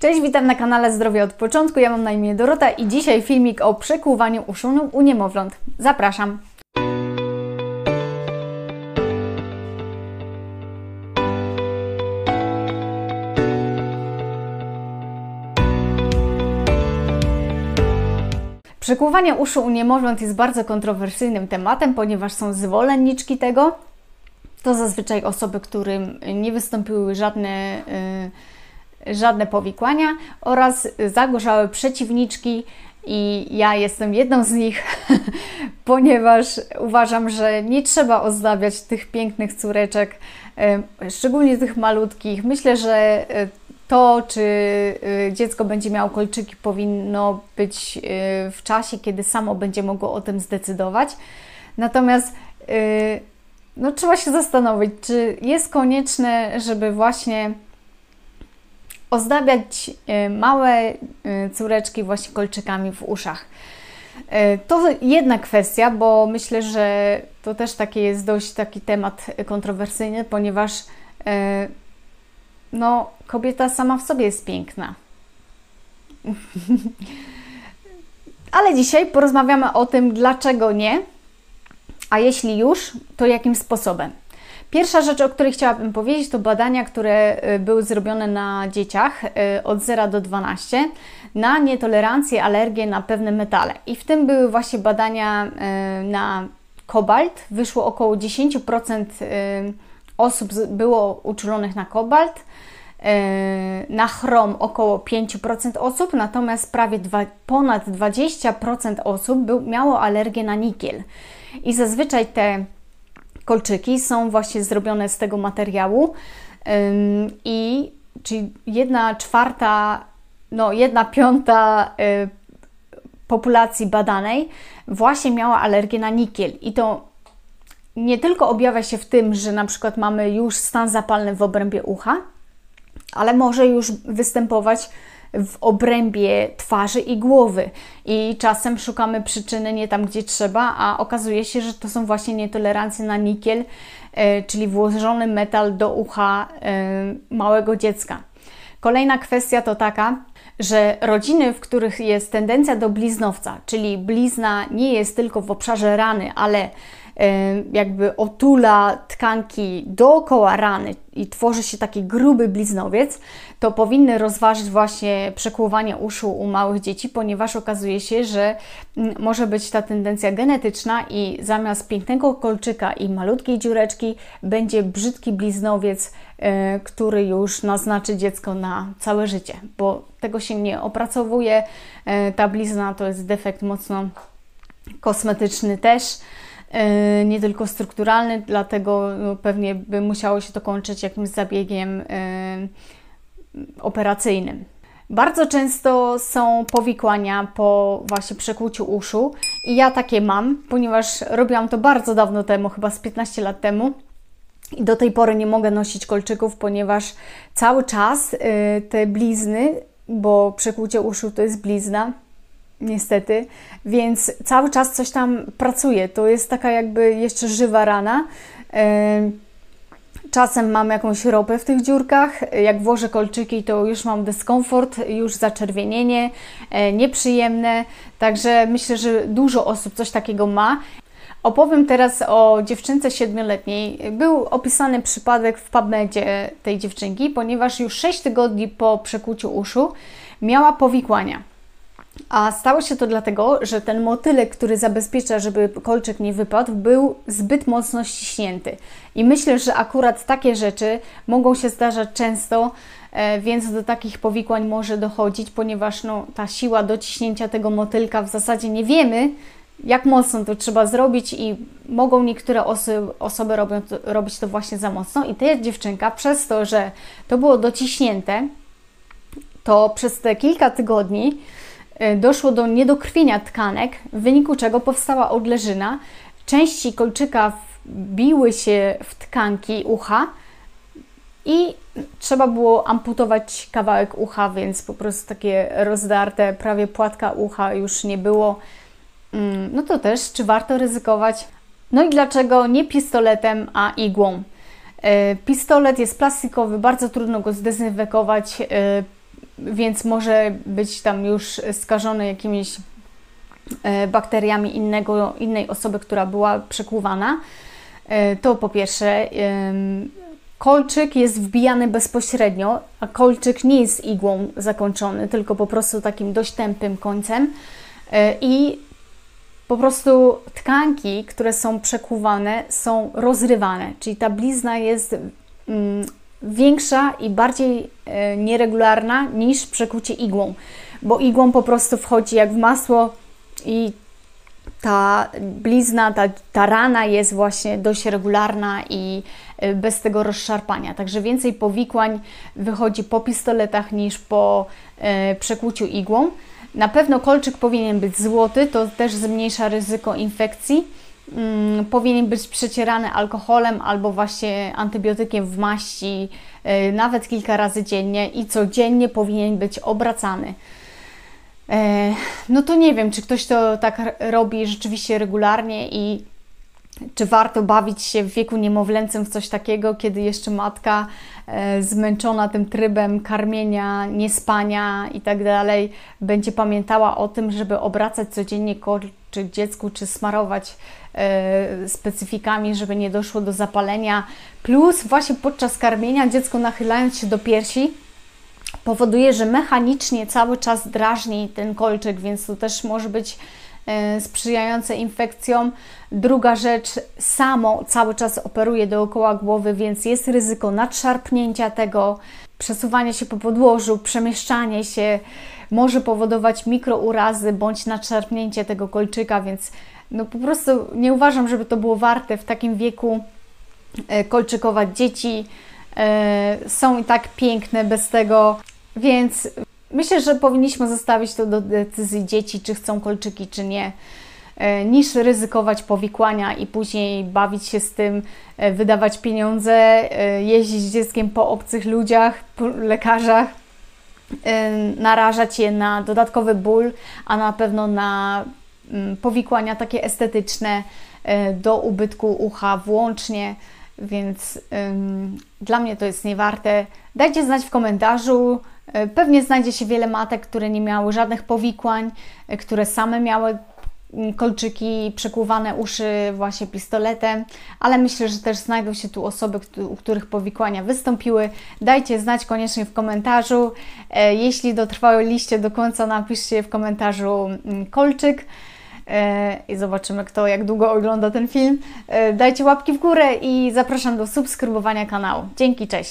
Cześć, witam na kanale Zdrowie od początku. Ja mam na imię Dorota i dzisiaj filmik o przekłuwaniu uszu u niemowląt. Zapraszam. Przekłuwanie uszu u niemowląt jest bardzo kontrowersyjnym tematem, ponieważ są zwolenniczki tego. To zazwyczaj osoby, którym nie wystąpiły żadne, y, żadne powikłania oraz zagorzałe przeciwniczki i ja jestem jedną z nich, ponieważ uważam, że nie trzeba ozdabiać tych pięknych córeczek, szczególnie tych malutkich. Myślę, że y, to, czy y, dziecko będzie miało kolczyki, powinno być y, w czasie, kiedy samo będzie mogło o tym zdecydować. Natomiast no, trzeba się zastanowić, czy jest konieczne, żeby właśnie ozdabiać małe córeczki właśnie kolczykami w uszach. To jedna kwestia, bo myślę, że to też taki jest dość taki temat kontrowersyjny, ponieważ no, kobieta sama w sobie jest piękna. Ale dzisiaj porozmawiamy o tym, dlaczego nie, a jeśli już, to jakim sposobem. Pierwsza rzecz, o której chciałabym powiedzieć, to badania, które y, były zrobione na dzieciach y, od 0 do 12 na nietolerancję, alergię na pewne metale. I w tym były właśnie badania y, na kobalt. Wyszło około 10% osób było uczulonych na kobalt, na chrom około 5% osób, natomiast prawie dwa, ponad 20% osób był, miało alergię na nikiel. I zazwyczaj te kolczyki są właśnie zrobione z tego materiału. I czyli jedna czwarta, no jedna piąta e, populacji badanej właśnie miała alergię na nikiel. I to nie tylko objawia się w tym, że na przykład mamy już stan zapalny w obrębie ucha, ale może już występować w obrębie twarzy i głowy. I czasem szukamy przyczyny nie tam, gdzie trzeba, a okazuje się, że to są właśnie nietolerancje na nikiel, e, czyli włożony metal do ucha e, małego dziecka. Kolejna kwestia to taka, że rodziny, w których jest tendencja do bliznowca, czyli blizna nie jest tylko w obszarze rany, ale jakby otula tkanki dookoła rany i tworzy się taki gruby bliznowiec, to powinny rozważyć właśnie przekłuwanie uszu u małych dzieci, ponieważ okazuje się, że może być ta tendencja genetyczna i zamiast pięknego kolczyka i malutkiej dziureczki będzie brzydki bliznowiec, e, który już naznaczy dziecko na całe życie, bo tego się nie opracowuje. E, ta blizna to jest defekt mocno kosmetyczny też. E, nie tylko strukturalny, dlatego no, pewnie by musiało się to kończyć jakimś zabiegiem e, operacyjnym. Bardzo często są powikłania po właśnie przekłuciu uszu i ja takie mam, ponieważ robiłam to bardzo dawno temu, chyba z 15 lat temu. I do tej pory nie mogę nosić kolczyków, ponieważ cały czas y, te blizny, bo przekłucie uszu to jest blizna, niestety, więc cały czas coś tam pracuje. To jest taka jakby jeszcze żywa rana. Czasem mam jakąś ropę w tych dziurkach. Jak włożę kolczyki, to już mam dyskomfort, już zaczerwienienie, e, nieprzyjemne. Także myślę, że dużo osób coś takiego ma. Opowiem teraz o dziewczynce siedmioletniej. Był opisany przypadek w PubMedzie tej dziewczynki, ponieważ już 6 tygodni po przekuciu uszu miała powikłania. A stało się to dlatego, że ten motylek, który zabezpiecza, żeby kolczyk nie wypadł, był zbyt mocno ściśnięty. I myślę, że akurat takie rzeczy mogą się zdarzać często, e, więc do takich powikłań może dochodzić, ponieważ no, ta siła dociśnięcia tego motylka w zasadzie nie wiemy, jak mocno to trzeba zrobić i mogą niektóre osoby, osoby robią to, robić to właśnie za mocno. I ta dziewczynka, przez to, że to było dociśnięte, to przez te kilka tygodni doszło do niedokrwienia tkanek, w wyniku czego powstała odleżyna. Części kolczyka wbiły się w tkanki ucha i trzeba było amputować kawałek ucha, więc po prostu takie rozdarte, prawie płatka ucha już nie było. Mm, no to też, czy warto ryzykować? No i dlaczego nie pistoletem, a igłą? E, pistolet jest plastikowy, bardzo trudno go zdezynfekować. Więc może być tam już skażony jakimiś e, bakteriami innego, innej osoby, która była przekłuwana. E, to po pierwsze. Kolczyk jest wbijany bezpośrednio, a kolczyk nie jest igłą zakończony, tylko po prostu takim dość tępym końcem. E, I po prostu tkanki, które są przekuwane, są rozrywane, czyli ta blizna jest mm, większa i bardziej e, nieregularna niż przekucie igłą, bo igłą po prostu wchodzi jak w masło i ta blizna, ta, ta rana jest właśnie dość regularna i e, bez tego rozszarpania. Także więcej powikłań wychodzi po pistoletach niż po e, przekłuciu igłą. Na pewno kolczyk powinien być złoty, to też zmniejsza ryzyko infekcji. Mm, powinien być przecierany alkoholem albo właśnie antybiotykiem w maści, e, nawet kilka razy dziennie i codziennie powinien być obracany. E, no to nie wiem, czy ktoś to tak robi rzeczywiście regularnie i czy warto bawić się w wieku niemowlęcym w coś takiego, kiedy jeszcze matka e, zmęczona tym trybem karmienia, niespania i tak dalej, będzie pamiętała o tym, żeby obracać codziennie czy dziecku, czy smarować e, specyfikami, żeby nie doszło do zapalenia. Plus właśnie podczas karmienia dziecko nachylając się do piersi, powoduje, że mechanicznie cały czas drażni ten kolczyk, więc to też może być sprzyjające infekcjom. Druga rzecz, samo cały czas operuje dookoła głowy, więc jest ryzyko nadszarpnięcia tego, przesuwanie się po podłożu, przemieszczanie się może powodować mikrourazy bądź nadszarpnięcie tego kolczyka, więc no po prostu nie uważam, żeby to było warte w takim wieku e, kolczykować dzieci. E, są i tak piękne bez tego, więc myślę, że powinniśmy zostawić to do decyzji dzieci, czy chcą kolczyki, czy nie, e, niż ryzykować powikłania i później bawić się z tym, e, wydawać pieniądze, jeździć z dzieckiem po obcych ludziach, po lekarzach, narażać je na dodatkowy ból, a na pewno na mm, powikłania takie estetyczne do ubytku ucha włącznie więc dla mnie to jest niewarte. Dajcie znać w komentarzu. E, pewnie znajdzie się wiele matek, które nie miały żadnych powikłań, e, które same miały mm, kolczyki, przekłuwane uszy właśnie pistoletem, ale myślę, że też znajdą się tu osoby, u których powikłania wystąpiły. Dajcie znać koniecznie w komentarzu. E, jeśli dotrwaliście do końca, napiszcie w komentarzu mm, kolczyk. I zobaczymy, kto jak długo ogląda ten film. Dajcie łapki w górę i zapraszam do subskrybowania kanału. Dzięki, cześć!